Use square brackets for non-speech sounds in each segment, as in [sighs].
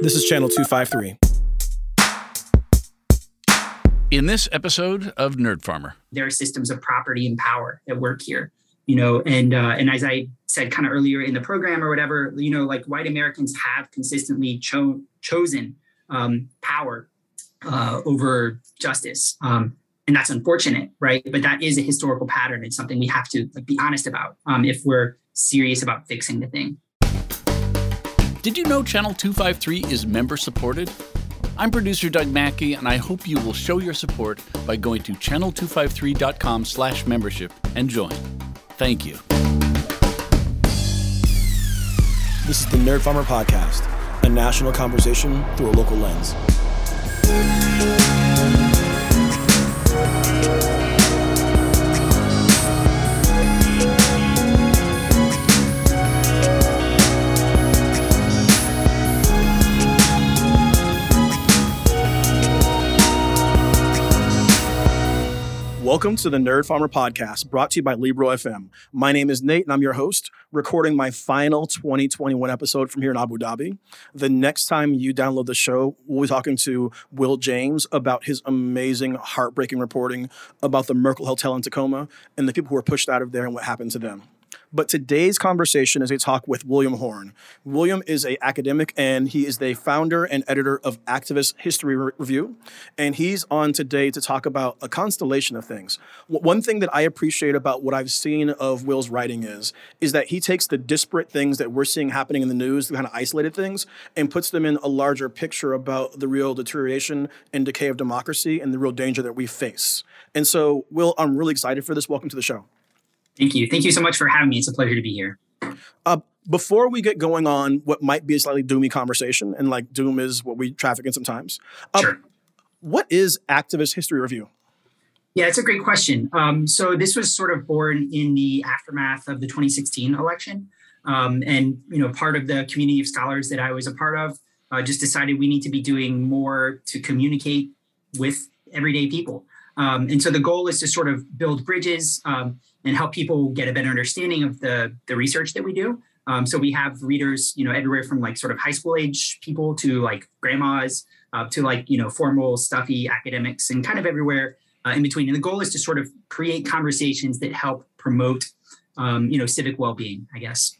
This is Channel 253. In this episode of Nerd Farmer, there are systems of property and power at work here, you know, and uh, and as I said kind of earlier in the program or whatever, you know, like white Americans have consistently cho- chosen um, power uh, over justice. Um, and that's unfortunate, right? But that is a historical pattern. It's something we have to like, be honest about um, if we're serious about fixing the thing. Did you know Channel 253 is member supported? I'm producer Doug Mackey, and I hope you will show your support by going to channel253.com slash membership and join. Thank you. This is the Nerd Farmer Podcast, a national conversation through a local lens. Welcome to the Nerd Farmer Podcast, brought to you by Libro FM. My name is Nate, and I'm your host, recording my final 2021 episode from here in Abu Dhabi. The next time you download the show, we'll be talking to Will James about his amazing, heartbreaking reporting about the Merkle Hotel in Tacoma and the people who were pushed out of there and what happened to them. But today's conversation is a talk with William Horne. William is a academic and he is the founder and editor of Activist History Re- Review. And he's on today to talk about a constellation of things. W- one thing that I appreciate about what I've seen of Will's writing is, is that he takes the disparate things that we're seeing happening in the news, the kind of isolated things, and puts them in a larger picture about the real deterioration and decay of democracy and the real danger that we face. And so, Will, I'm really excited for this. Welcome to the show. Thank you. Thank you so much for having me. It's a pleasure to be here. Uh, before we get going on what might be a slightly doomy conversation, and like doom is what we traffic in sometimes. Uh, sure. What is activist history review? Yeah, it's a great question. Um, so this was sort of born in the aftermath of the 2016 election, um, and you know, part of the community of scholars that I was a part of uh, just decided we need to be doing more to communicate with everyday people. Um, and so the goal is to sort of build bridges um, and help people get a better understanding of the, the research that we do. Um, so we have readers, you know, everywhere from like sort of high school age people to like grandmas uh, to like, you know, formal, stuffy academics and kind of everywhere uh, in between. And the goal is to sort of create conversations that help promote, um, you know, civic well-being, I guess.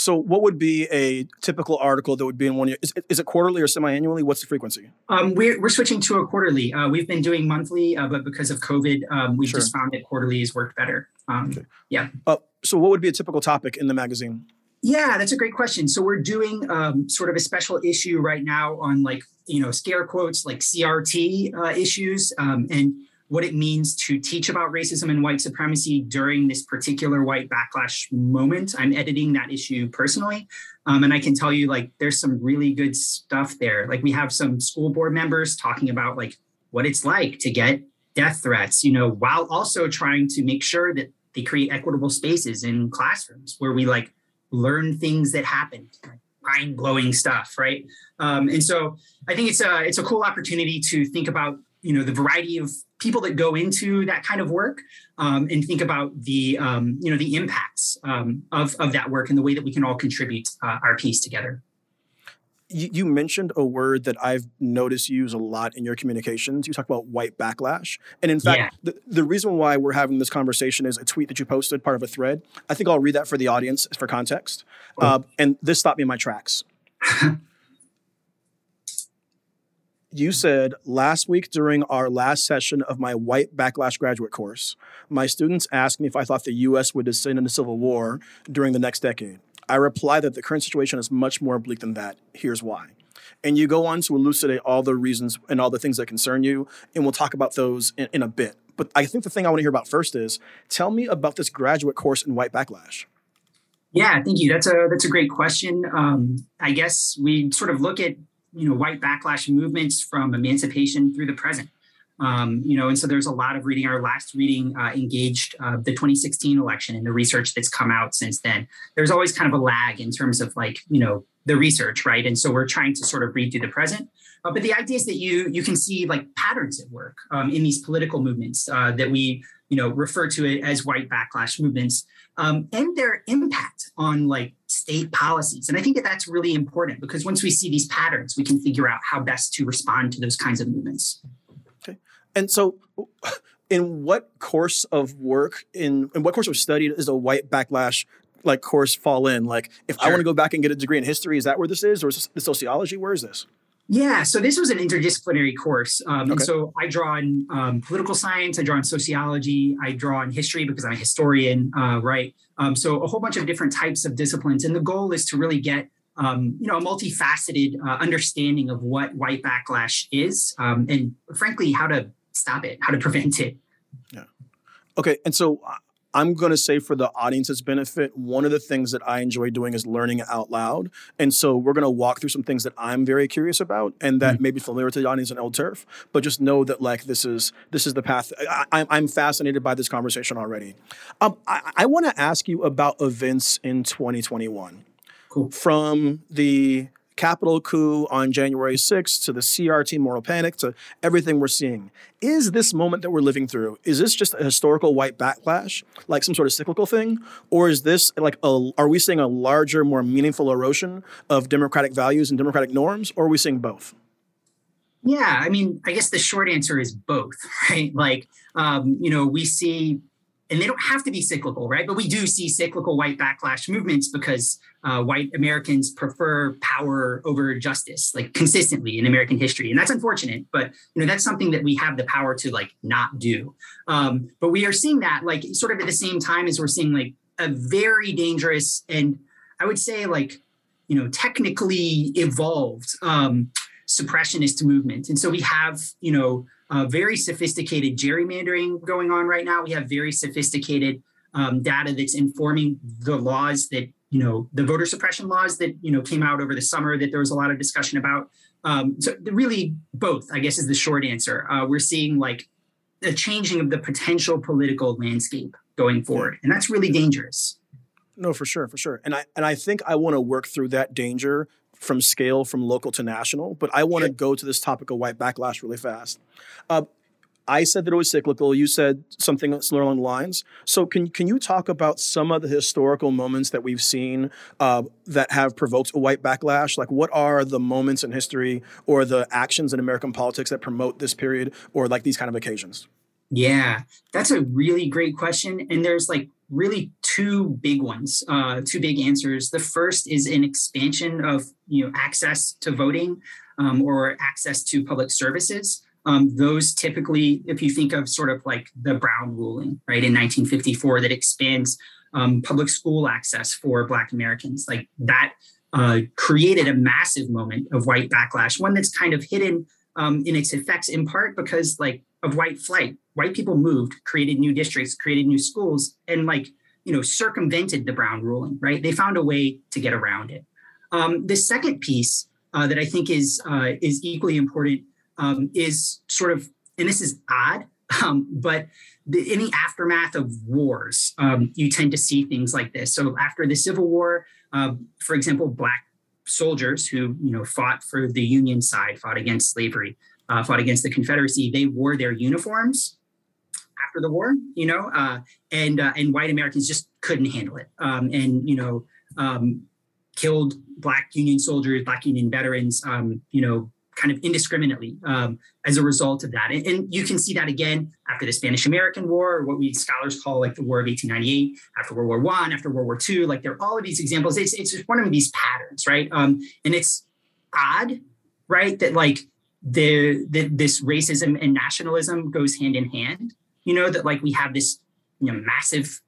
So, what would be a typical article that would be in one year? Is, is it quarterly or semi-annually? What's the frequency? Um, we're, we're switching to a quarterly. Uh, we've been doing monthly, uh, but because of COVID, um, we've sure. just found that quarterly has worked better. Um, okay. Yeah. Uh, so, what would be a typical topic in the magazine? Yeah, that's a great question. So, we're doing um, sort of a special issue right now on like you know scare quotes like CRT uh, issues, um, and what it means to teach about racism and white supremacy during this particular white backlash moment. I'm editing that issue personally. Um, and I can tell you, like, there's some really good stuff there. Like, we have some school board members talking about, like, what it's like to get death threats, you know, while also trying to make sure that they create equitable spaces in classrooms where we, like, learn things that happened. mind blowing stuff, right? Um, and so I think it's a it's a cool opportunity to think about you know the variety of people that go into that kind of work um, and think about the um, you know the impacts um, of, of that work and the way that we can all contribute uh, our piece together you, mentioned a word that I've noticed you use a lot in your communications. You talk about white backlash. And in fact, yeah. the, the reason why we're having this conversation is a tweet that you posted, part of a thread. I think I'll read that for the audience for context. Uh, and this stopped me in my tracks. [laughs] you said last week during our last session of my white backlash graduate course, my students asked me if I thought the US would descend into civil war during the next decade. I replied that the current situation is much more bleak than that. Here's why. And you go on to elucidate all the reasons and all the things that concern you, and we'll talk about those in, in a bit. But I think the thing I want to hear about first is tell me about this graduate course in white backlash. Yeah, thank you. That's a that's a great question. Um, I guess we sort of look at you know white backlash movements from emancipation through the present. Um, you know, and so there's a lot of reading. Our last reading uh, engaged uh, the 2016 election and the research that's come out since then. There's always kind of a lag in terms of like you know the research, right? And so we're trying to sort of read through the present. Uh, but the idea is that you you can see like patterns at work um, in these political movements uh, that we you know refer to it as white backlash movements um, and their impact on like state policies. And I think that that's really important because once we see these patterns, we can figure out how best to respond to those kinds of movements. Okay. And so, [laughs] in what course of work, in, in what course of study is a white backlash like course fall in? Like, if sure. I want to go back and get a degree in history, is that where this is, or is this the sociology? Where is this? Yeah, so this was an interdisciplinary course. Um, okay. And so I draw on um, political science, I draw on sociology, I draw on history because I'm a historian, uh, right? Um, so a whole bunch of different types of disciplines. And the goal is to really get um, you know, a multifaceted uh, understanding of what white backlash is, um, and frankly, how to stop it, how to [laughs] prevent it. Yeah. Okay, and so uh, I'm going to say for the audience's benefit, one of the things that I enjoy doing is learning out loud. And so we're going to walk through some things that I'm very curious about and that mm-hmm. may be familiar to the audience in Old Turf, but just know that like this is this is the path. I, am fascinated by this conversation already. Um, I, I want to ask you about events in 2021. Cool. From the Capitol coup on January 6th to the CRT moral panic to everything we're seeing. Is this moment that we're living through, is this just a historical white backlash, like some sort of cyclical thing? Or is this like a, are we seeing a larger, more meaningful erosion of democratic values and democratic norms, or are we seeing both? Yeah, I mean, I guess the short answer is both, [laughs] right? Like, um, you know, we see and they don't have to be cyclical, right? But we do see cyclical white backlash movements because uh, white Americans prefer power over justice, like consistently in American history, and that's unfortunate. But you know, that's something that we have the power to like not do. Um, but we are seeing that like sort of at the same time as we're seeing like a very dangerous and I would say like you know technically evolved um, suppressionist movement, and so we have you know uh, very sophisticated gerrymandering going on right now. We have very sophisticated um, data that's informing the laws that you know the voter suppression laws that you know came out over the summer that there was a lot of discussion about. Um, so really, both I guess is the short answer. Uh, we're seeing like a changing of the potential political landscape going forward, and that's really dangerous. No, for sure, for sure. And I and I think I want to work through that danger from scale from local to national, but I want to go to this topic of white backlash really fast. Uh, I said that it was cyclical. You said something similar along the lines. So can can you talk about some of the historical moments that we've seen uh, that have provoked a white backlash? Like, what are the moments in history or the actions in American politics that promote this period or like these kind of occasions? Yeah, that's a really great question. And there's like really two big ones, uh, two big answers. The first is an expansion of you know access to voting um, or access to public services. Um, those typically, if you think of sort of like the Brown ruling, right, in 1954, that expands um, public school access for Black Americans, like that uh, created a massive moment of white backlash, one that's kind of hidden um, in its effects in part because like of white flight. White people moved, created new districts, created new schools, and like you know circumvented the Brown ruling. Right? They found a way to get around it. Um, the second piece uh, that I think is uh, is equally important um, is sort of, and this is odd, [laughs] um, but the, in the aftermath of wars, um, you tend to see things like this. So after the Civil War, uh, for example, black soldiers who you know fought for the Union side, fought against slavery, uh, fought against the Confederacy, they wore their uniforms after the war, you know, uh, and uh, and white Americans just couldn't handle it, um, and you know, um, killed black Union soldiers, black Union veterans, um, you know, kind of indiscriminately um, as a result of that. And, and, you can see that again after the Spanish American War, or what we scholars call like the War of 1898, after World War One, after World War Two. Like there are all of these examples. It's it's just one of these patterns, right? Um, and it's odd, right, that like the, the this racism and nationalism goes hand in hand. You know that like we have this you know massive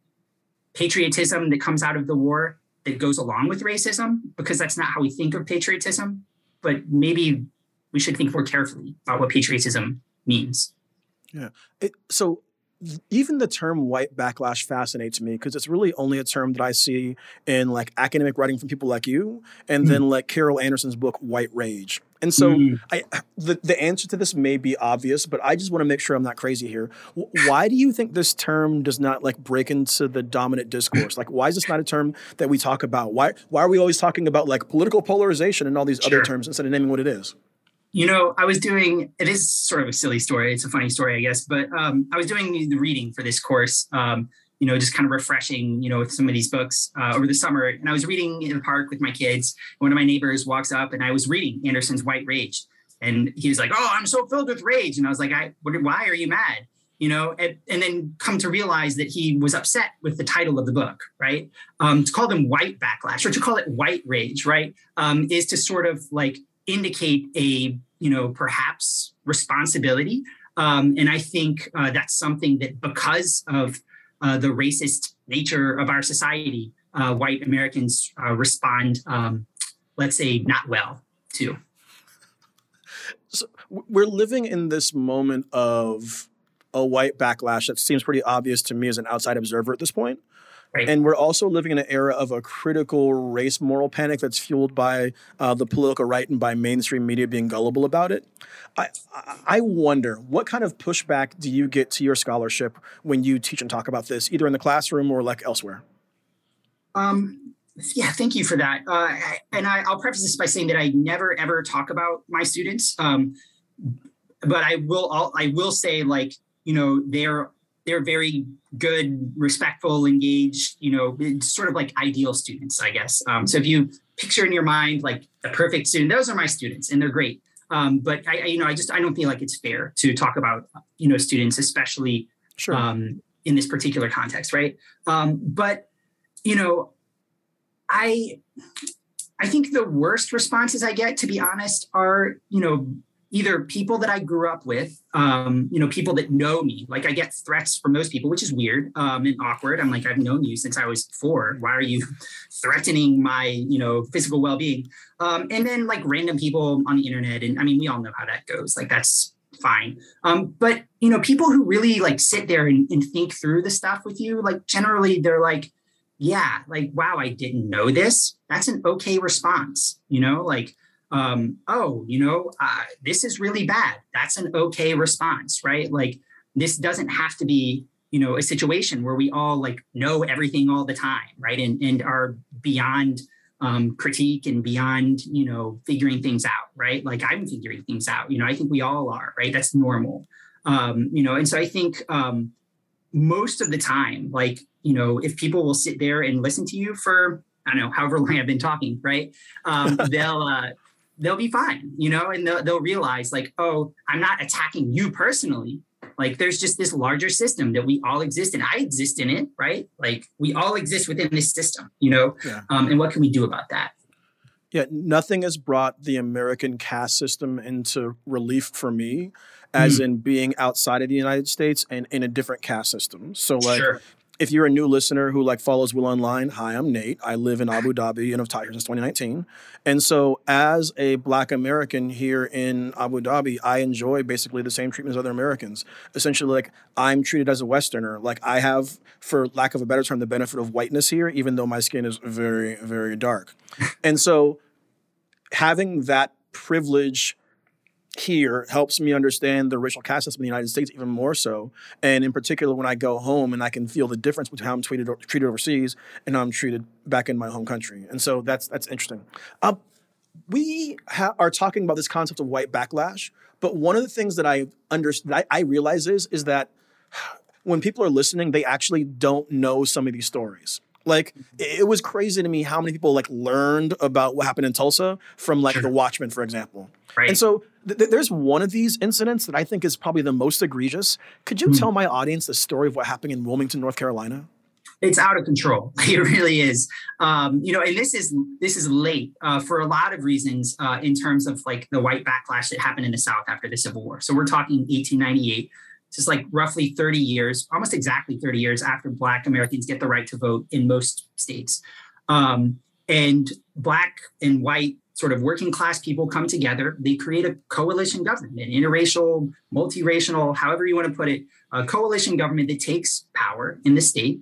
patriotism that comes out of the war that goes along with racism because that's not how we think of patriotism. But maybe we should think more carefully about what patriotism means. Yeah. It, so even the term white backlash fascinates me because it's really only a term that I see in like academic writing from people like you, and mm. then like Carol Anderson's book White Rage. And so, mm. I, the the answer to this may be obvious, but I just want to make sure I'm not crazy here. Why do you think this term does not like break into the dominant discourse? Like, why is this not a term that we talk about? Why why are we always talking about like political polarization and all these sure. other terms instead of naming what it is? You know, I was doing it is sort of a silly story. It's a funny story, I guess, but um, I was doing the reading for this course. Um, you know, just kind of refreshing, you know, with some of these books uh, over the summer. And I was reading in the park with my kids. One of my neighbors walks up and I was reading Anderson's White Rage. And he was like, Oh, I'm so filled with rage. And I was like, I, why are you mad? You know, and, and, then come to realize that he was upset with the title of the book, right? Um, to call them white backlash or to call it white rage, right? Um, is to sort of like indicate a, you know, perhaps responsibility. Um, and I think uh, that's something that because of uh, the racist nature of our society, uh, white Americans uh, respond, um, let's say, not well to. So we're living in this moment of a white backlash that seems pretty obvious to me as an outside observer at this point. Right. And we're also living in an era of a critical race moral panic that's fueled by uh, the political right and by mainstream media being gullible about it. I, I wonder what kind of pushback do you get to your scholarship when you teach and talk about this, either in the classroom or like elsewhere? Um, yeah, thank you for that. Uh, and I, will preface this by saying that I never ever talk about my students, um, but I will. I'll, I will say, like you know, they're they're very good, respectful, engaged, you know, sort of like ideal students, I guess. Um, so if you picture in your mind like the perfect student, those are my students and they're great. Um, but I, I, you know, I just I don't feel like it's fair to talk about you know students, especially sure. um, in this particular context, right? Um, but you know, I I think the worst responses I get, to be honest, are you know either people that I grew up with, um, you know, people that know me. Like I get threats from those people, which is weird um, and awkward. I'm like, I've known you since I was four. Why are you [laughs] threatening my, you know, physical well-being? Um, and then like random people on the internet, and I mean, we all know how that goes. Like that's fine. Um, but you know, people who really like sit there and, and think through the stuff with you, like generally they're like, yeah, like wow, I didn't know this. That's an okay response. You know, like um, oh, you know, uh, this is really bad. That's an okay response, right? Like this doesn't have to be, you know, a situation where we all like know everything all the time, right? And and are beyond um, critique and beyond, you know, figuring things out, right? Like I'm figuring things out. You know, I think we all are, right? That's normal. Um, you know, and so I think um, most of the time, like, you know, if people will sit there and listen to you for I don't know, however long I've been talking, right? Um, [laughs] they'll uh, they'll be fine, you know, and they'll, they'll realize like, oh, I'm not attacking you personally. Like there's just this larger system that we all exist in. I exist in it, right? Like we all exist within this system, you know. Yeah. Um, and what can we do about that? Yeah, nothing has brought the American caste system into relief for me, as mm. in being outside of the United States and in a different caste system. So, like, sure if you're a new listener who like follows Will Online, hi, I'm Nate. I live in Abu Dhabi and have taught here since 2019. And so, as a Black American here in Abu Dhabi, I enjoy basically the same treatment as other Americans. Essentially, like I'm treated as a Westerner. Like I have, for lack of a better term, the benefit of whiteness here, even though my skin is very, very dark. [laughs] and so, having that privilege here helps me understand the racial caste system in the United States even more so. And in particular, when I go home and I can feel the difference between how I'm treated treated overseas and how I'm treated back in my home country. And so that's that's interesting. Uh, we ha- are talking about this concept of white backlash, but one of the things that I understand, I, I realize is is that when people are listening, they actually don't know some of these stories. Like it was crazy to me how many people like learned about what happened in Tulsa from like sure. the Watchmen, for example. Right. And so th- there's one of these incidents that I think is probably the most egregious. Could you mm. tell my audience the story of what happened in Wilmington, North Carolina? It's out of control. [laughs] It really is. Um, you know, and this is this is late uh, for a lot of reasons uh, in terms of like the white backlash that happened in the South after the Civil War. So we're talking 1898 just like roughly 30 years, almost exactly 30 years after Black Americans get the right to vote in most states. Um, and Black and white sort of working class people come together. They create a coalition government, an interracial, multiracial, however you want to put it, a coalition government that takes power in the state.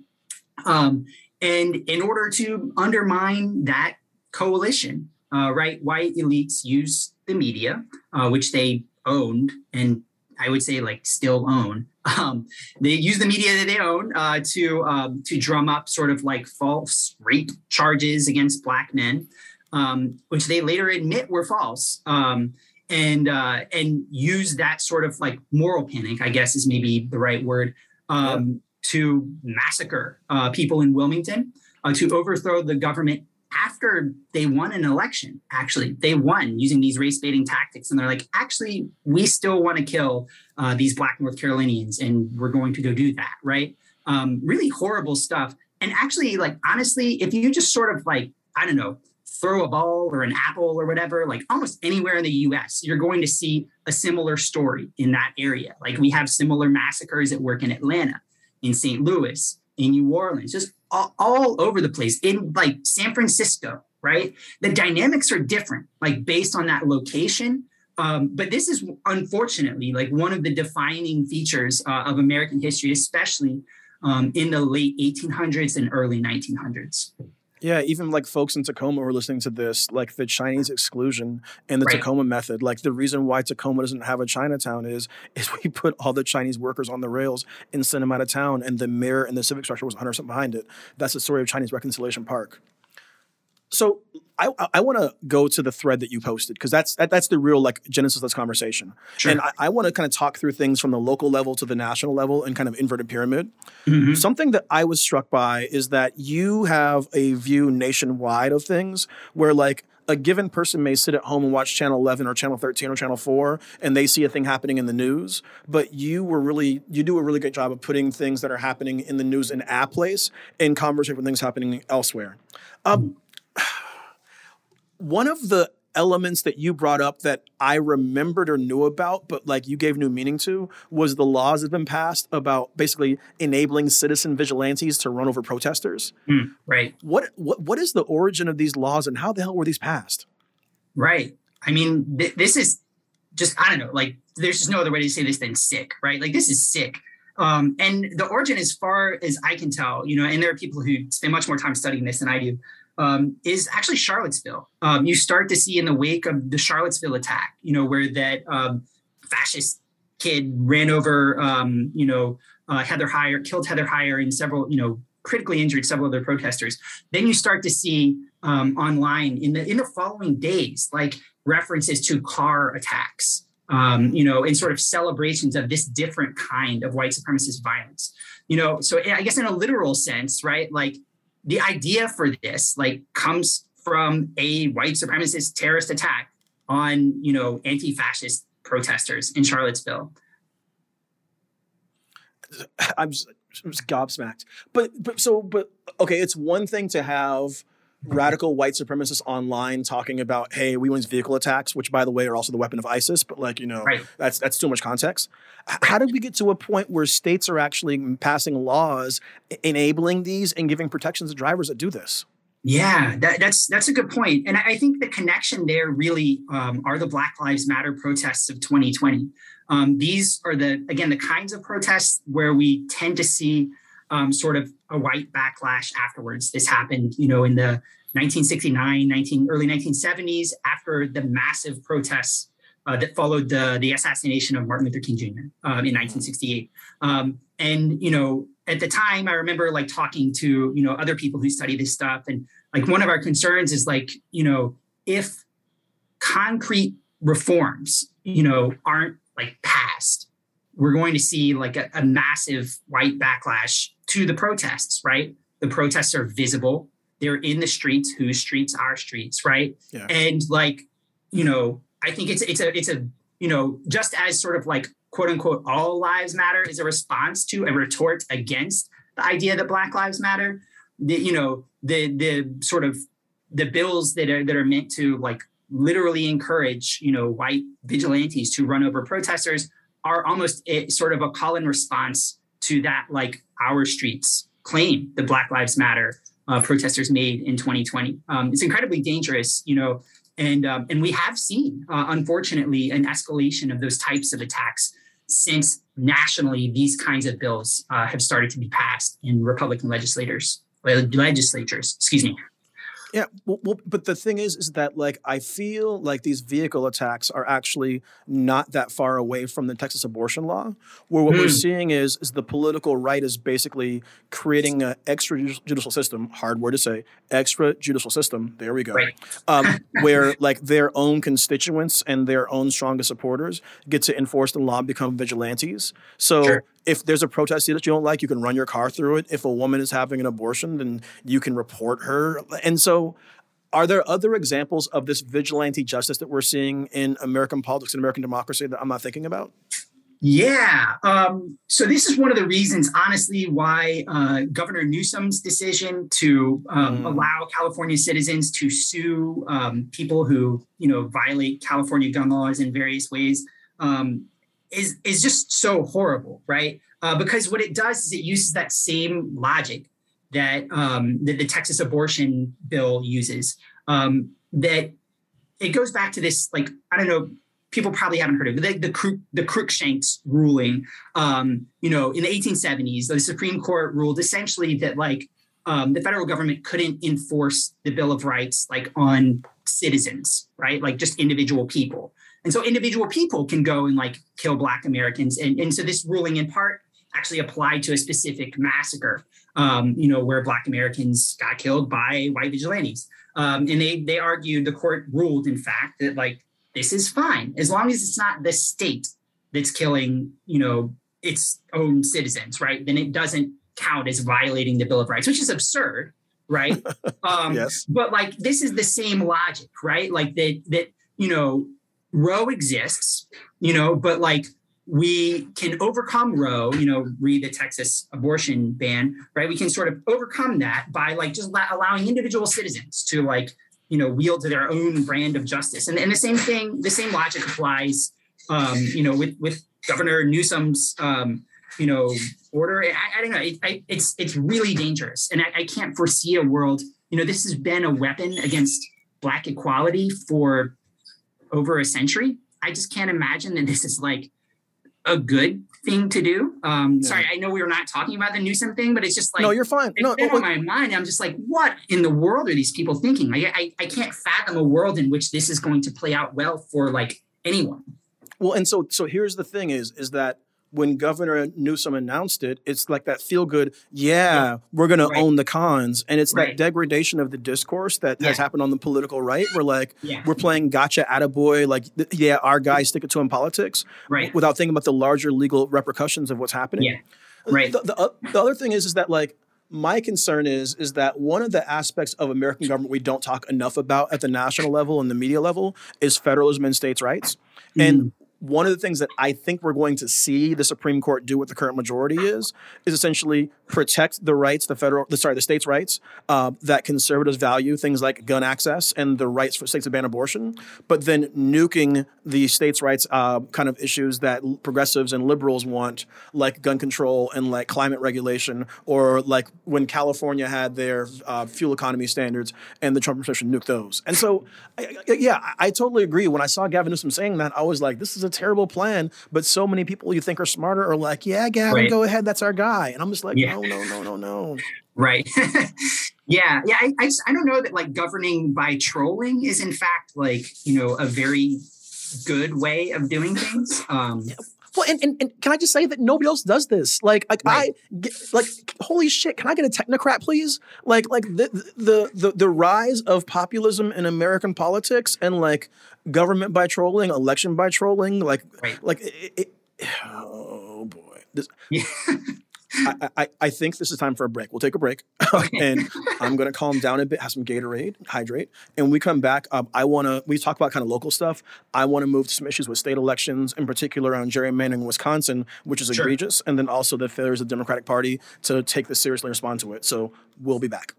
Um, and in order to undermine that coalition, uh, right, white elites use the media, uh, which they owned and I would say like still own. Um, they use the media that they own uh, to um, to drum up sort of like false rape charges against black men, um, which they later admit were false, um, and uh, and use that sort of like moral panic, I guess is maybe the right word, um, to massacre uh, people in Wilmington, uh, to overthrow the government after they won an election. Actually, they won using these race baiting tactics. And they're like, actually, we still want to kill uh, these Black North Carolinians, and we're going to go do that, right? Um, really horrible stuff. And actually, like, honestly, if you just sort of like, I don't know, throw a ball or an apple or whatever, like almost anywhere in the US, you're going to see a similar story in that area. Like we have similar massacres at work in Atlanta, in St. Louis, in New Orleans, just all, all over the place, in like San Francisco, right? The dynamics are different, like based on that location. Um, but this is unfortunately like one of the defining features uh, of American history, especially um, in the late 1800s and early 1900s. Yeah, even like folks in Tacoma who are listening to this, like the Chinese exclusion and the right. Tacoma method. Like the reason why Tacoma doesn't have a Chinatown is [laughs] is we put all the Chinese workers on the rails and sent them out of town, and the mayor and the civic structure was 100 percent behind it. That's the story of Chinese Reconciliation Park. So I, I want to go to the thread that you posted because that's that, that's the real like genesis of this conversation. Sure. And I, I want to kind of talk through things from the local level to the national level and kind of inverted pyramid. Mm-hmm. Something that I was struck by is that you have a view nationwide of things where like a given person may sit at home and watch channel 11 or channel 13 or channel 4 and they see a thing happening in the news but you were really you do a really good job of putting things that are happening in the news in a place in conversation with things happening elsewhere um, [sighs] one of the elements that you brought up that I remembered or knew about, but like you gave new meaning to, was the laws that have been passed about basically enabling citizen vigilantes to run over protesters. Mm, right. What what what is the origin of these laws and how the hell were these passed? Right. I mean, th- this is just I don't know. Like, there's just no other way to say this than sick. Right. Like, this is sick. Um, and the origin, as far as I can tell, you know, and there are people who spend much more time studying this than I do um, is actually Charlottesville. Um, you start to see in the wake of the Charlottesville attack, you know, where that um, fascist kid ran over, um, you know, uh, Heather Heyer, killed Heather Heyer, and several, you know, critically injured several other protesters. Then you start to see um, online in the in the following days, like references to car attacks. Um, you know, in sort of celebrations of this different kind of white supremacist violence. You know, so I guess in a literal sense, right? Like the idea for this like comes from a white supremacist terrorist attack on you know anti-fascist protesters in charlottesville. I'm just, I'm just gobsmacked. But but so but okay it's one thing to have radical white supremacists online talking about, hey, we win vehicle attacks, which by the way are also the weapon of ISIS, but like, you know, right. that's that's too much context. How did we get to a point where states are actually passing laws enabling these and giving protections to drivers that do this? Yeah, that, that's that's a good point, and I think the connection there really um, are the Black Lives Matter protests of 2020. Um, these are the again the kinds of protests where we tend to see um, sort of a white backlash afterwards. This happened, you know, in the 1969, 19, early 1970s, after the massive protests uh, that followed the, the assassination of Martin Luther King Jr. Um, in 1968. Um, and, you know, at the time, I remember like talking to, you know, other people who study this stuff. And like one of our concerns is like, you know, if concrete reforms, you know, aren't like passed, we're going to see like a, a massive white backlash to the protests, right? The protests are visible. They're in the streets. Whose streets? Our streets, right? Yeah. And like, you know, I think it's it's a it's a you know just as sort of like quote unquote all lives matter is a response to a retort against the idea that Black Lives Matter. The you know the the sort of the bills that are that are meant to like literally encourage you know white vigilantes to run over protesters are almost a, sort of a call and response to that like our streets claim the black lives matter uh, protesters made in 2020 um, it's incredibly dangerous you know and um, and we have seen uh, unfortunately an escalation of those types of attacks since nationally these kinds of bills uh, have started to be passed in republican legislators legislatures excuse me yeah, well, well, but the thing is, is that like I feel like these vehicle attacks are actually not that far away from the Texas abortion law, where what mm. we're hmm. seeing is is the political right is basically creating an extrajudicial system. Hard word to say, extrajudicial system. There we go. Right. Um, [laughs] where like their own constituents and their own strongest supporters get to enforce the law, become vigilantes. So sure. If there's a protest that you don't like, you can run your car through it. If a woman is having an abortion, then you can report her. And so, are there other examples of this vigilante justice that we're seeing in American politics and American democracy that I'm not thinking about? Yeah. Um, so this is one of the reasons, honestly, why uh, Governor Newsom's decision to um, mm. allow California citizens to sue um, people who, you know, violate California gun laws in various ways um, is is just so horrible, right? Uh, because what it does is it uses that same logic that um, that the Texas abortion bill uses. Um, that it goes back to this, like I don't know people probably haven't heard of it. The, the, the Cruikshanks ruling, um, you know, in the 1870s, the Supreme Court ruled essentially that like um, the federal government couldn't enforce the Bill of Rights like on citizens, right? Like just individual people. And so individual people can go and like kill Black Americans. And, and so this ruling in part actually applied to a specific massacre, um, you know, where Black Americans got killed by white vigilantes. Um, and they they argued the court ruled, in fact, that like this is fine as long as it's not the state that's killing, you know, its own citizens, right? Then it doesn't count as violating the Bill of Rights, which is absurd, right? [laughs] um, yes. But like this is the same logic, right? Like that that you know Roe exists, you know, but like we can overcome Roe, you know, read the Texas abortion ban, right? We can sort of overcome that by like just allowing individual citizens to like you know wield to their own brand of justice. And, and the same thing the same logic applies um, you know with with governor newsom's um, you know order. I, I don't know it, I, it's it's really dangerous. And I, I can't foresee a world you know this has been a weapon against black equality for over a century i just can't imagine that this is like a good thing to do. Um, yeah. Sorry, I know we were not talking about the Newsom thing, but it's just like no, you're fine. It's no, been on my mind. I'm just like, what in the world are these people thinking? Like, I, I can't fathom a world in which this is going to play out well for like anyone. Well, and so so here's the thing: is is that when Governor Newsom announced it, it's like that feel good, yeah, yeah. we're going right. to own the cons. And it's right. that degradation of the discourse that yeah. has happened on the political right. We're like, yeah. we're playing gotcha attaboy, like, yeah, our guys stick it to him politics, right. without thinking about the larger legal repercussions of what's happening. Yeah. Right. The, the, uh, the other thing is, is that like, my concern is is that one of the aspects of American government we don't talk enough about at the national level and the media level is federalism and states' rights. Mm. And one of the things that I think we're going to see the Supreme Court do with the current majority is is essentially protect the rights, the federal, the, sorry, the states' rights uh, that conservatives value, things like gun access and the rights for states to ban abortion, but then nuking the states' rights uh, kind of issues that progressives and liberals want, like gun control and like climate regulation, or like when California had their uh, fuel economy standards and the Trump administration nuked those. And so, I, yeah, I, I totally agree. When I saw Gavin Newsom saying that, I was like, this is a terrible plan. But so many people you think are smarter are like, yeah, Gavin, right. go ahead, that's our guy. And I'm just like, yeah. no, no, no, no, no. Right. [laughs] yeah, yeah. I, I just I don't know that like governing by trolling is in fact like you know a very good way of doing things. Um, well, and, and, and, can I just say that nobody else does this? Like, like right. I get, like, holy shit! Can I get a technocrat, please? Like, like the the the the rise of populism in American politics and like government by trolling, election by trolling, like right. like it, it, [sighs] oh boy, this. Yeah. [laughs] I, I, I, think this is time for a break. We'll take a break, [laughs] and I'm going to calm down a bit, have some Gatorade, hydrate, and when we come back. Um, I want to. We talk about kind of local stuff. I want to move to some issues with state elections, in particular around gerrymandering in Wisconsin, which is sure. egregious, and then also the failures of the Democratic Party to take this seriously and respond to it. So we'll be back.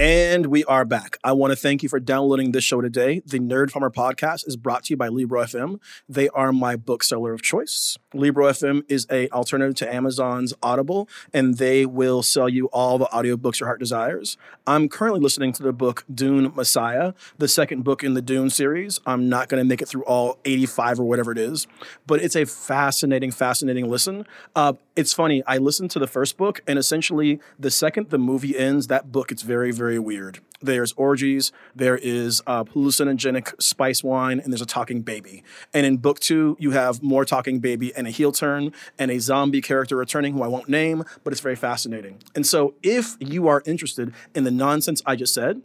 And we are back. I want to thank you for downloading this show today. The Nerd Farmer podcast is brought to you by Libro FM. They are my bookseller of choice. Libro FM is a alternative to Amazon's Audible, and they will sell you all the audiobooks your heart desires. I'm currently listening to the book Dune Messiah, the second book in the Dune series. I'm not going to make it through all 85 or whatever it is, but it's a fascinating, fascinating listen. Uh, it's funny. I listened to the first book, and essentially, the second the movie ends, that book gets very, very very weird. There's orgies, there is uh, hallucinogenic spice wine, and there's a talking baby. And in book two, you have more talking baby and a heel turn and a zombie character returning who I won't name, but it's very fascinating. And so if you are interested in the nonsense I just said,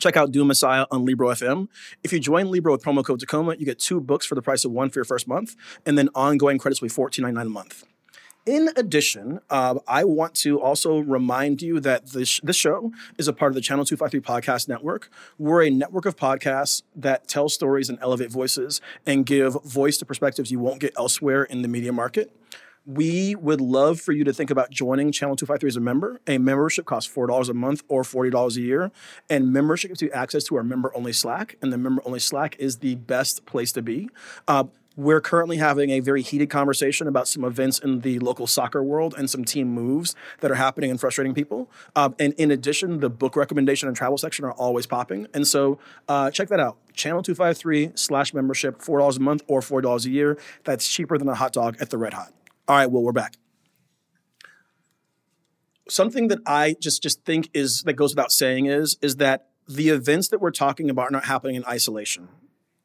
check out Dune Messiah on Libro FM. If you join Libro with promo code Tacoma, you get two books for the price of one for your first month, and then ongoing credits will be $14.99 a month. In addition, uh, I want to also remind you that this, this show is a part of the Channel 253 Podcast Network. We're a network of podcasts that tell stories and elevate voices and give voice to perspectives you won't get elsewhere in the media market. We would love for you to think about joining Channel 253 as a member. A membership costs $4 a month or $40 a year. And membership gives you access to our member only Slack. And the member only Slack is the best place to be. Uh, we're currently having a very heated conversation about some events in the local soccer world and some team moves that are happening and frustrating people. Um, and in addition, the book recommendation and travel section are always popping. And so uh, check that out. Channel 253 slash membership, $4 a month or $4 a year. That's cheaper than a hot dog at the Red Hot. All right, well, we're back. Something that I just just think is that goes without saying is is that the events that we're talking about are not happening in isolation.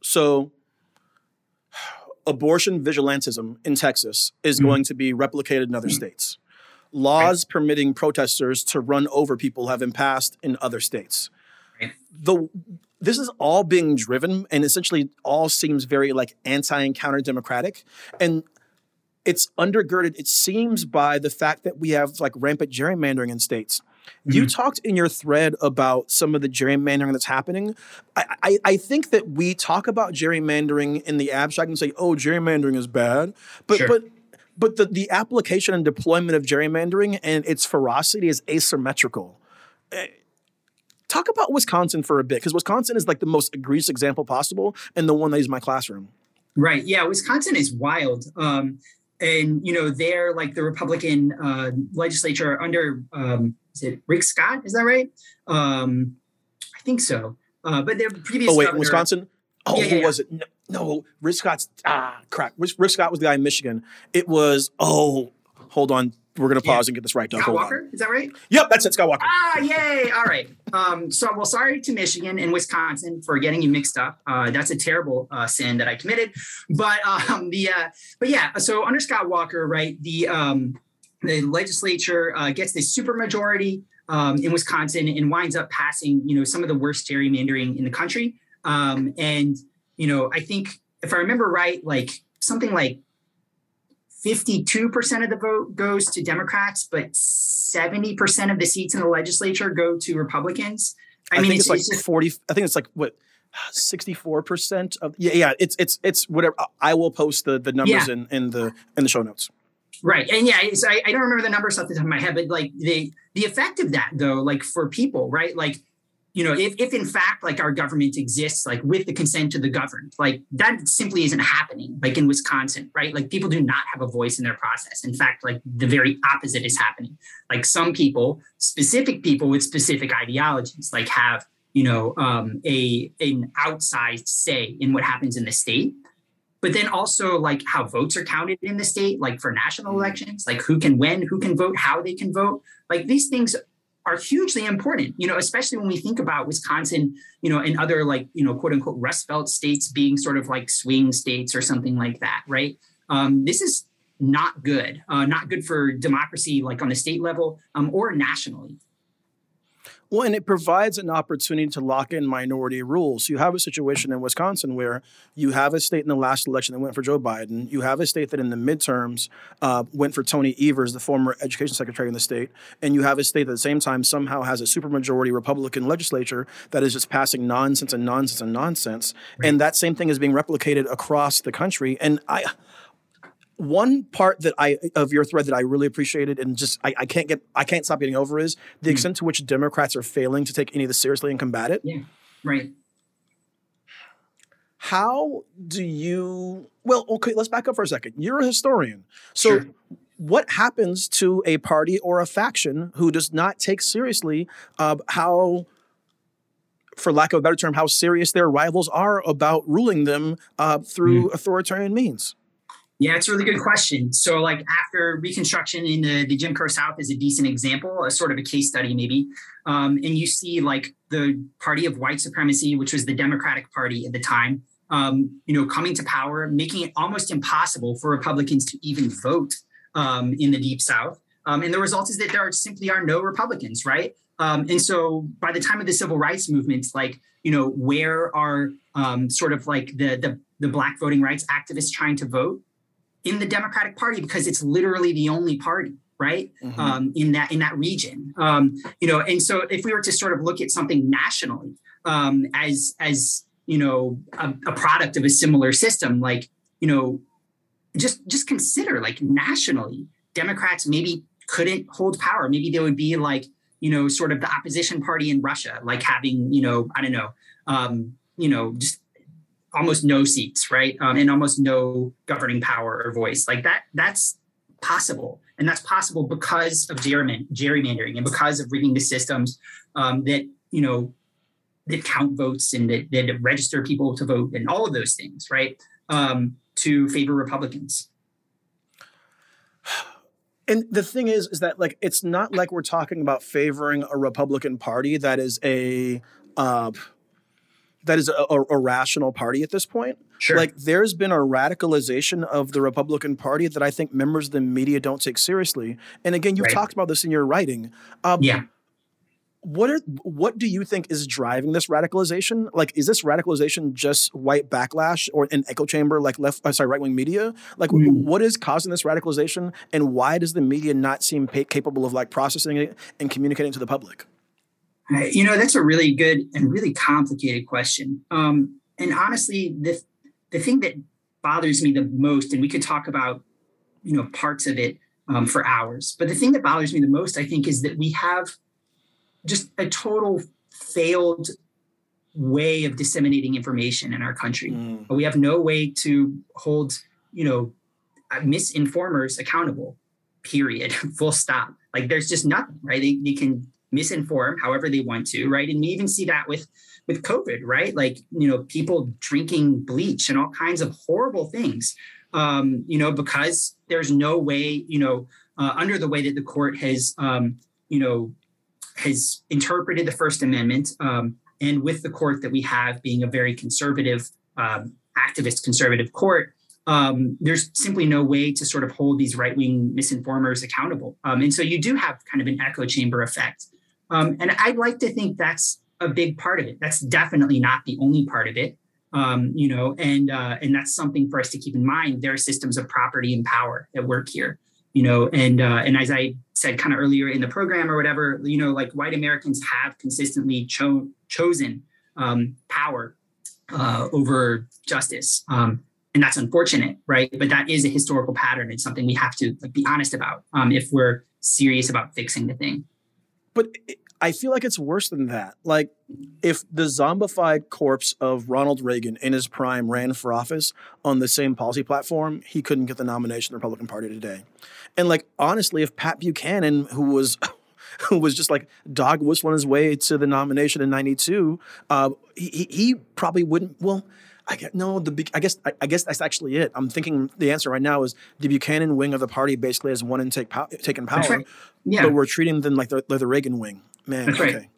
So abortion vigilantism in Texas is mm-hmm. going to be replicated in other mm-hmm. states. Laws right. permitting protesters to run over people have been passed in other states. Right. The this is all being driven and essentially all seems very like anti and counter democratic and it's undergirded it seems by the fact that we have like rampant gerrymandering in states Mm-hmm. You talked in your thread about some of the gerrymandering that's happening. I, I, I, think that we talk about gerrymandering in the abstract and say, oh, gerrymandering is bad. But sure. but but the, the application and deployment of gerrymandering and its ferocity is asymmetrical. Eh, talk about Wisconsin for a bit, because Wisconsin is like the most egregious example possible and the one that is my classroom. Right. Yeah. Wisconsin is wild. Um, and, you know, they're like the Republican uh, legislature under um, is it Rick Scott? Is that right? Um, I think so. Uh, but their previous. Oh wait, governor, Wisconsin. Oh, yeah, yeah, who yeah. was it? No, no, Rick Scott's ah crap. Rick Scott was the guy in Michigan. It was oh, hold on. We're gonna pause and get this right. Doug. Scott Walker, is that right? Yep, that's it. Scott Walker. Ah, yay! All right. Um, so, well, sorry to Michigan and Wisconsin for getting you mixed up. Uh, that's a terrible uh, sin that I committed. But um, the uh, but yeah. So under Scott Walker, right? The um, the legislature uh, gets this supermajority um, in Wisconsin and winds up passing, you know, some of the worst gerrymandering in the country. Um, and you know, I think if I remember right, like something like 52% of the vote goes to Democrats, but 70% of the seats in the legislature go to Republicans. I, I mean, think it's, it's like 40. I think it's like what 64% of yeah, yeah, it's it's it's whatever. I will post the the numbers yeah. in in the in the show notes. Right. And yeah, I, I don't remember the numbers off the top of my head, but like the the effect of that though, like for people, right? Like, you know, if, if in fact like our government exists like with the consent of the governed, like that simply isn't happening, like in Wisconsin, right? Like people do not have a voice in their process. In fact, like the very opposite is happening. Like some people, specific people with specific ideologies, like have, you know, um, a an outsized say in what happens in the state but then also like how votes are counted in the state, like for national mm. elections, like who can win, who can vote, how they can vote. Like these things are hugely important, you know, especially when we think about Wisconsin, you know, and other like, you know, quote unquote Rust Belt states being sort of like swing states or something like that, right? Um, this is not good, uh, not good for democracy, like on the state level um, or nationally. Well, and it provides an opportunity to lock in minority rules. You have a situation in Wisconsin where you have a state in the last election that went for Joe Biden. You have a state that in the midterms uh, went for Tony Evers, the former education secretary in the state. And you have a state that at the same time somehow has a supermajority Republican legislature that is just passing nonsense and nonsense and nonsense. Right. And that same thing is being replicated across the country. And I one part that I of your thread that I really appreciated and just I, I can't get I can't stop getting over is the mm. extent to which Democrats are failing to take any of this seriously and combat it. Yeah. Right. How do you well, okay, let's back up for a second. You're a historian. So sure. what happens to a party or a faction who does not take seriously uh, how for lack of a better term, how serious their rivals are about ruling them uh, through mm. authoritarian means? Yeah, it's a really good question. So, like after Reconstruction in the, the Jim Crow South is a decent example, a sort of a case study, maybe. Um, and you see like the party of white supremacy, which was the Democratic Party at the time, um, you know, coming to power, making it almost impossible for Republicans to even vote um, in the Deep South. Um, and the result is that there are simply are no Republicans, right? Um, and so by the time of the civil rights movement, like, you know, where are um, sort of like the, the, the black voting rights activists trying to vote? In the Democratic Party, because it's literally the only party right? Mm-hmm. um, in that in that region. Um, you know and so if we were to sort of look at something nationally um, as as you know a, a, product of a similar system like you know just just consider like nationally democrats maybe couldn't hold power. Maybe they would be like you know sort of the opposition party in russia like having you know i don't know um, you know just almost no seats right um, and almost no governing power or voice like that that's possible and that's possible because of gerrymandering and because of rigging the systems um, that you know that count votes and that, that register people to vote and all of those things, right? Um, to favor Republicans. And the thing is, is that like it's not like we're talking about favoring a Republican Party that is a uh, that is a, a, a, rational party at this point. Sure. Like there's been a radicalization of the Republican Party that I think members of the media don't take seriously. And again, you've right. talked about this in your writing. Um, yeah what are what do you think is driving this radicalization? Like, is this radicalization just white backlash or an echo chamber like left, uh, sorry, right wing media? Like, mm. what is causing this radicalization, and why does the media not seem pa- capable of like processing it and communicating to the public? You know, that's a really good and really complicated question. Um, and honestly, the the thing that bothers me the most, and we could talk about, you know, parts of it um, for hours, but the thing that bothers me the most, I think, is that we have just a total failed way of disseminating information in our country. Mm. We have no way to hold, you know, uh, misinformers accountable. Period. [laughs] Full stop. Like there's just nothing, right? They, they can misinform however they want to, right? And we even see that with with COVID, right? Like you know, people drinking bleach and all kinds of horrible things, um, you know, because there's no way, you know, uh, under the way that the court has, um, you know, has interpreted the First Amendment, um, and with the court that we have being a very conservative, um, activist conservative court, um, there's simply no way to sort of hold these right wing misinformers accountable. Um, and so you do have kind of an echo chamber effect. Um, and I'd like to think that's a big part of it. That's definitely not the only part of it. Um, you know, and uh, and that's something for us to keep in mind. There are systems of property and power at work here you know and uh, and as i said kind of earlier in the program or whatever you know like white americans have consistently cho- chosen um, power uh, over justice um, and that's unfortunate right but that is a historical pattern it's something we have to like be honest about um, if we're serious about fixing the thing but I feel like it's worse than that. Like, if the zombified corpse of Ronald Reagan in his prime ran for office on the same policy platform, he couldn't get the nomination of the Republican Party today. And like, honestly, if Pat Buchanan, who was [laughs] who was just like dog whistling his way to the nomination in '92, uh, he, he probably wouldn't. Well, I get no. The I guess I, I, guess that's actually it. I'm thinking the answer right now is the Buchanan wing of the party basically has won and take pow- taken power. Right. Yeah. But we're treating them like the, like the Reagan wing. Man, That's okay. Right.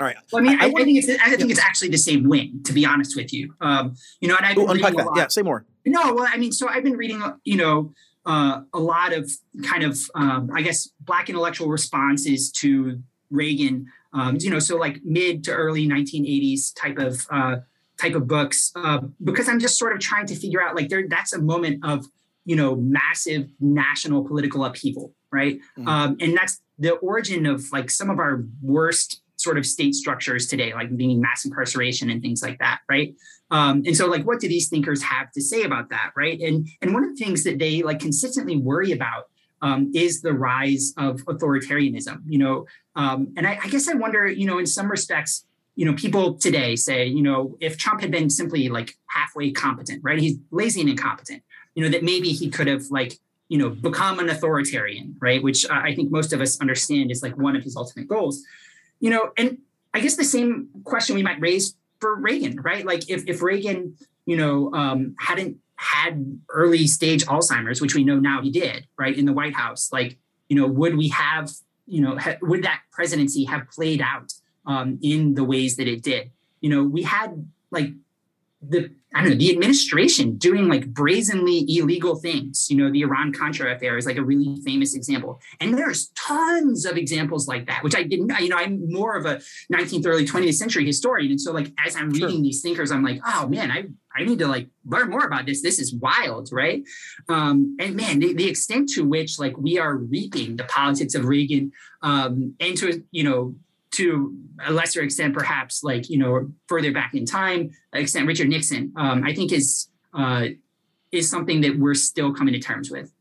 All right. Well, I mean, I, I, I think it's I think yeah. it's actually the same wing, to be honest with you. Um, you know, and I've been unpack that. Yeah, say more. No, well, I mean, so I've been reading, you know, uh, a lot of kind of, um, I guess, black intellectual responses to Reagan. Um, you know, so like mid to early 1980s type of uh, type of books, uh, because I'm just sort of trying to figure out like there. That's a moment of you know massive national political upheaval, right? Mm-hmm. Um, and that's the origin of like some of our worst sort of state structures today, like being mass incarceration and things like that, right? Um, and so, like, what do these thinkers have to say about that, right? And and one of the things that they like consistently worry about um, is the rise of authoritarianism, you know. Um, and I, I guess I wonder, you know, in some respects, you know, people today say, you know, if Trump had been simply like halfway competent, right? He's lazy and incompetent, you know, that maybe he could have like you know, become an authoritarian, right? Which I think most of us understand is like one of his ultimate goals. You know, and I guess the same question we might raise for Reagan, right? Like if if Reagan, you know, um, hadn't had early stage Alzheimer's, which we know now he did, right, in the White House, like you know, would we have, you know, ha- would that presidency have played out um, in the ways that it did? You know, we had like the I don't know the administration doing like brazenly illegal things. You know, the Iran Contra affair is like a really famous example, and there's tons of examples like that. Which I didn't. You know, I'm more of a 19th, early 20th century historian, and so like as I'm reading sure. these thinkers, I'm like, oh man, I I need to like learn more about this. This is wild, right? Um, and man, the, the extent to which like we are reaping the politics of Reagan, um, and to you know to a lesser extent, perhaps like you know further back in time, extent Richard Nixon, um, I think is uh, is something that we're still coming to terms with.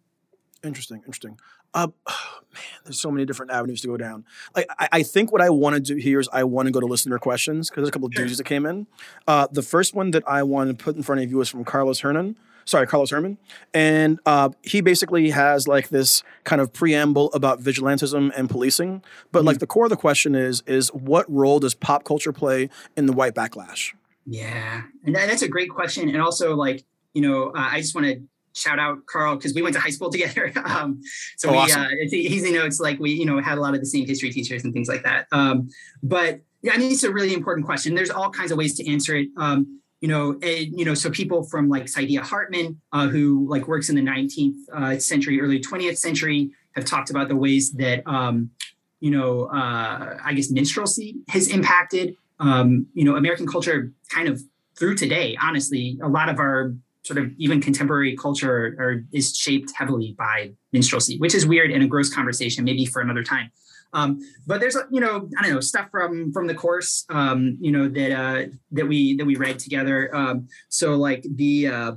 Interesting, interesting. Uh, [sighs] oh, man, there's so many different avenues to go down. Like, I, I think what I want to do here is I want to go to listener questions because there's a couple of sure. that came in. Uh, the first one that I want to put in front of you is from Carlos Hernan sorry, Carlos Herman, and uh, he basically has like this kind of preamble about vigilantism and policing. But mm-hmm. like the core of the question is is what role does pop culture play in the white backlash? Yeah, and that's a great question, and also like you know, uh, I just want to shout out Carl because we went to high school together. [laughs] um, so oh, we, awesome. uh, he's you know, it's like we you know had a lot of the same history teachers and things like that. Um, but yeah, I mean, it's a really important question. There's all kinds of ways to answer it. Um, you know, and, you know, so people from like Saidiya Hartman, uh, who like works in the 19th uh, century, early 20th century, have talked about the ways that, um, you know, uh, I guess minstrelsy has impacted, um, you know, American culture kind of through today. Honestly, a lot of our sort of even contemporary culture are, is shaped heavily by minstrelsy, which is weird and a gross conversation, maybe for another time. Um, but there's you know I don't know stuff from from the course um, you know that uh, that we that we read together. Um, so like the uh,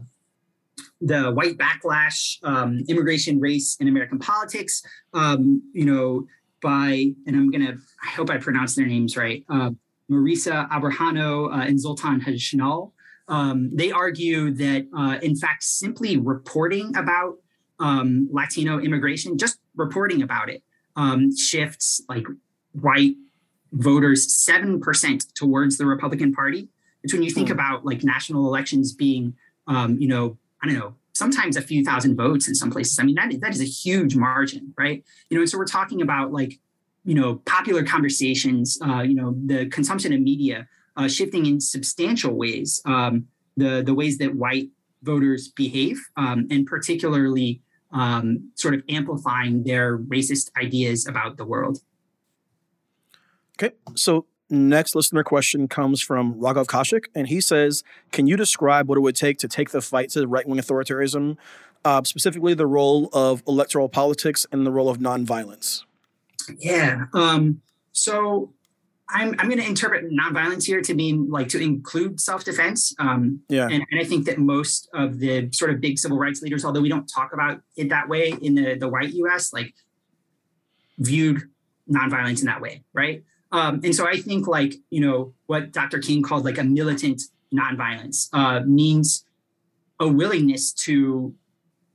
the white backlash, um, immigration, race, and American politics. Um, you know by and I'm gonna I hope I pronounce their names right. Uh, Marisa Abrajano uh, and Zoltan Hajnal. Um, they argue that, uh, in fact, simply reporting about um, Latino immigration, just reporting about it, um, shifts like white voters 7% towards the Republican Party. It's when you think mm. about like national elections being, um, you know, I don't know, sometimes a few thousand votes in some places. I mean, that is, that is a huge margin, right? You know, and so we're talking about like, you know, popular conversations, uh, you know, the consumption of media uh, shifting in substantial ways, um, the, the ways that white voters behave, um, and particularly um, sort of amplifying their racist ideas about the world. Okay, so next listener question comes from Raghav Kashik, and he says, "Can you describe what it would take to take the fight to right wing authoritarianism, uh, specifically the role of electoral politics and the role of nonviolence?" Yeah. Um, so I'm, I'm going to interpret nonviolence here to mean like to include self-defense. Um, yeah. And, and, I think that most of the sort of big civil rights leaders, although we don't talk about it that way in the, the white US, like viewed nonviolence in that way, right? Um, and so I think like, you know, what Dr. King called like a militant nonviolence uh, means a willingness to,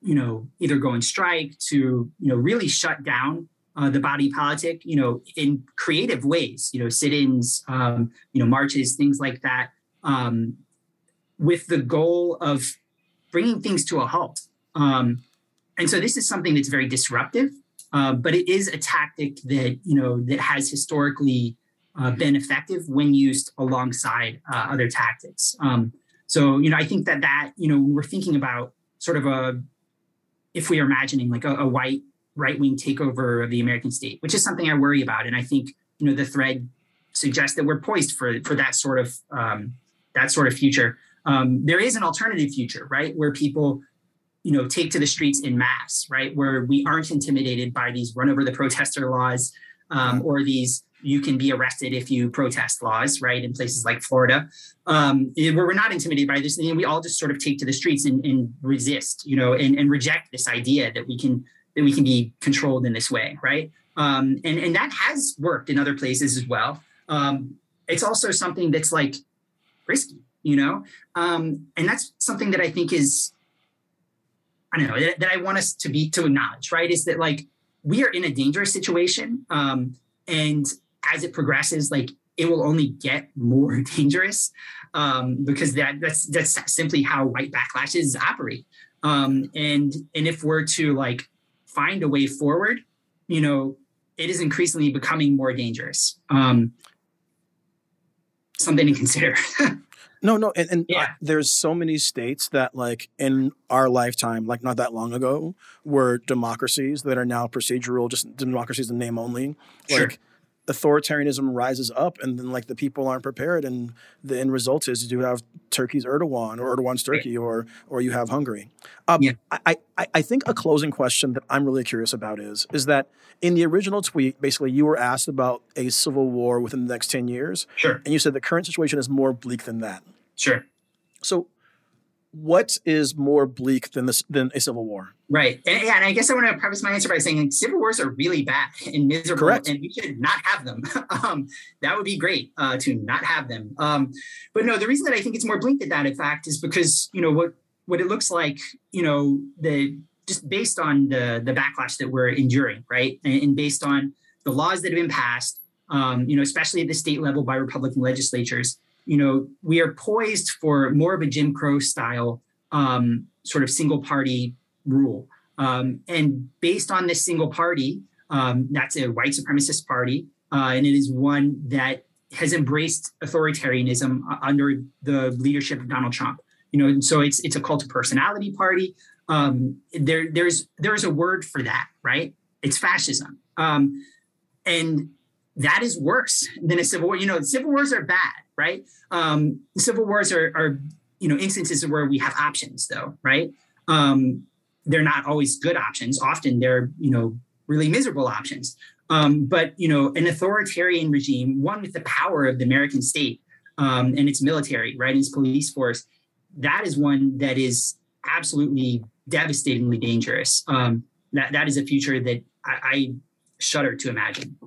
you know, either go and strike, to, you know, really shut down uh, the body politic, you know, in creative ways, you know, sit-ins, um, you know, marches, things like that, um, with the goal of bringing things to a halt. Um, and so this is something that's very disruptive, uh, but it is a tactic that you know that has historically uh, been effective when used alongside uh, other tactics. Um, so you know, I think that that you know, when we're thinking about sort of a, if we are imagining like a, a white right wing takeover of the American state, which is something I worry about. And I think you know the thread suggests that we're poised for for that sort of um, that sort of future. Um, there is an alternative future, right, where people you know take to the streets in mass, right, where we aren't intimidated by these run over the protester laws um, or these you can be arrested if you protest laws, right, in places like Florida, um, where we're not intimidated by this, and we all just sort of take to the streets and, and resist, you know, and, and reject this idea that we can that we can be controlled in this way, right? Um, and and that has worked in other places as well. Um, it's also something that's like risky, you know, um, and that's something that I think is I don't know that, that, I want us to be to acknowledge, right? Is that like we are in a dangerous situation, um, and as it progresses, like it will only get more [laughs] dangerous um, because that that's that's simply how white backlashes operate. Um, and and if we're to like find a way forward, you know, it is increasingly becoming more dangerous. Um, something to consider. [laughs] No, no, and, and I- Yeah. there's so many states that, like, in our lifetime, like not that long ago, were democracies that are now procedural, just democracies in name only. Sure. Like, authoritarianism rises up, and then like the people aren't prepared, and the end result is you have Turkey's Erdogan or Erdogan's Turkey, or or you have Hungary. Um, Yeah. I, I I think a closing question that I'm really curious about is is that in the original tweet, basically you were asked about a civil war within the next ten years, Sure. and you said the current situation is more bleak than that. Sure. So, what is more bleak than this than a civil war? Right. And, yeah, and I guess I want to preface my answer by saying like, civil wars are really bad and miserable, Correct. and we should not have them. [laughs] um, that would be great uh, to not have them. Um, but no, the reason that I think it's more bleak than that, in fact, is because you know what what it looks like. You know, the just based on the the backlash that we're enduring, right, and, and based on the laws that have been passed, um, you know, especially at the state level by Republican legislatures. You know, we are poised for more of a Jim Crow style um, sort of single party rule. Um, and based on this single party, um, that's a white supremacist party, uh, and it is one that has embraced authoritarianism uh, under the leadership of Donald Trump. You know, so it's it's a cult of personality party. Um, there there's there's a word for that, right? It's fascism, um, and that is worse than a civil war. You know, civil wars are bad, right? Um, civil wars are, are you know instances where we have options, though, right? Um, they're not always good options. Often they're, you know, really miserable options. Um, but, you know, an authoritarian regime, one with the power of the American state um, and its military, right, its police force, that is one that is absolutely devastatingly dangerous. Um, that, that is a future that I, I shudder to imagine.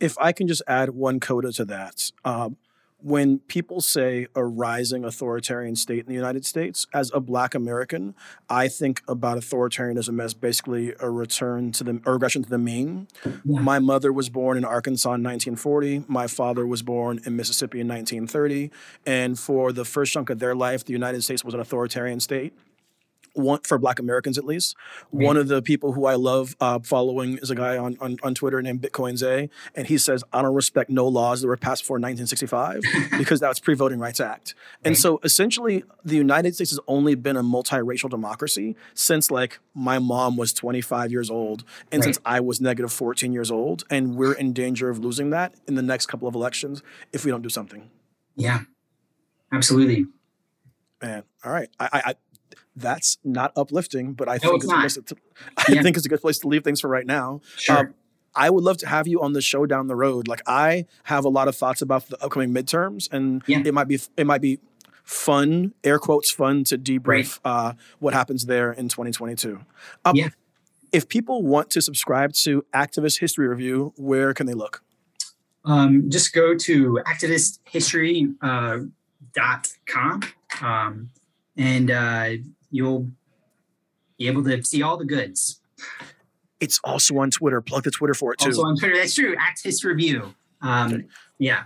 If I can just add one coda to that, um, when people say a rising authoritarian state in the United States, as a Black American, I think about authoritarianism as basically a return to the or regression to the mean. Yeah. My mother was born in Arkansas in 1940. My father was born in Mississippi in 1930, and for the first chunk of their life, the United States was an authoritarian state. One for Black Americans, at least. One of the people who I love uh, following is a guy on, on on Twitter named Bitcoin Zay, and he says, "I don't respect no laws that were passed before 1965 [laughs] because that was pre-Voting Rights Act." And Right. so, essentially, the United States has only been a multiracial democracy since like my mom was 25 years old, and Right. since I was negative 14 years old, and we're in danger of losing that in the next couple of elections if we don't do something. Yeah, absolutely. Man, all right, I, I that's not uplifting, but I No, think it's it's a place to, I Yeah. think it's a good place to leave things for right now. Sure. Um, I would love to have you on the show down the road. Like I have a lot of thoughts about the upcoming midterms, and Yeah. it might be it might be fun, air quotes, fun to debrief uh, what happens there in 2022. Um, Yeah. If people want to subscribe to Activist History Review, where can they look? um, just go to activisthistory.com uh, dot com, um, and uh, you'll be able to see all the goods. It's also on Twitter. Plug the Twitter for it too. Also on Twitter, that's true. Act History Review. Um, Okay. Yeah,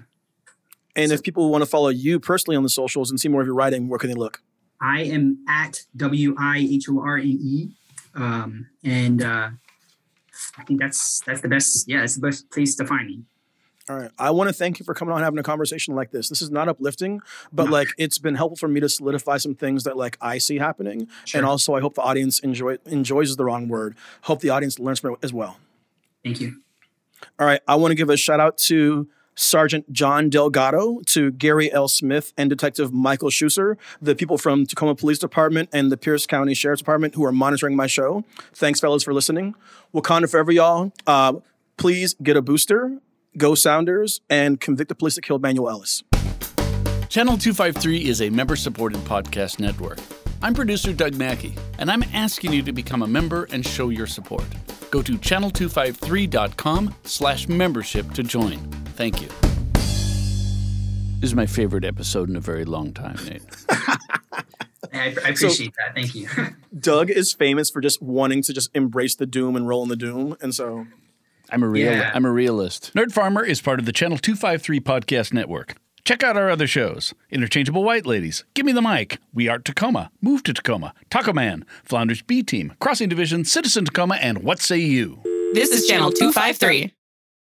and if people want to follow you personally on the socials and see more of your writing, where can they look? I am at W I H O R N E, um, and uh, I think that's that's the best. Yeah, that's the best place to find me. All right. I want to thank you for coming on and having a conversation like this. This is not uplifting, but like it's been helpful for me to solidify some things that like I see happening. Sure. And also I hope the audience enjoy enjoys is the wrong word. Hope the audience learns from it as well. Thank you. All right. I want to give a shout out to Sergeant John Delgado, to Gary L. Smith, and Detective Michael Schuster, the people from Tacoma Police Department and the Pierce County Sheriff's Department who are monitoring my show. Thanks, fellas, for listening. Wakanda forever, y'all. Uh, please get a booster, go Sounders, and convict the police that killed Manuel Ellis. Channel 253 is a member supported podcast network. I'm producer Doug Mackey, and I'm asking you to become a member and show your support. Go to channel253.com slash membership to join. Thank you. This is my favorite episode in a very long time, Nate. [laughs] I, I appreciate that. Thank you. [laughs] Doug is famous for just wanting to just embrace the doom and roll in the doom. And so I'm a real Yeah. I'm a realist. Nerd Farmer is part of the Channel 253 podcast network. Check out our other shows. Interchangeable White Ladies, Give Me the Mic, We Are Tacoma, Move to Tacoma, Taco Man, Flounders B Team, Crossing Division, Citizen Tacoma, and What Say You? This is Channel 253.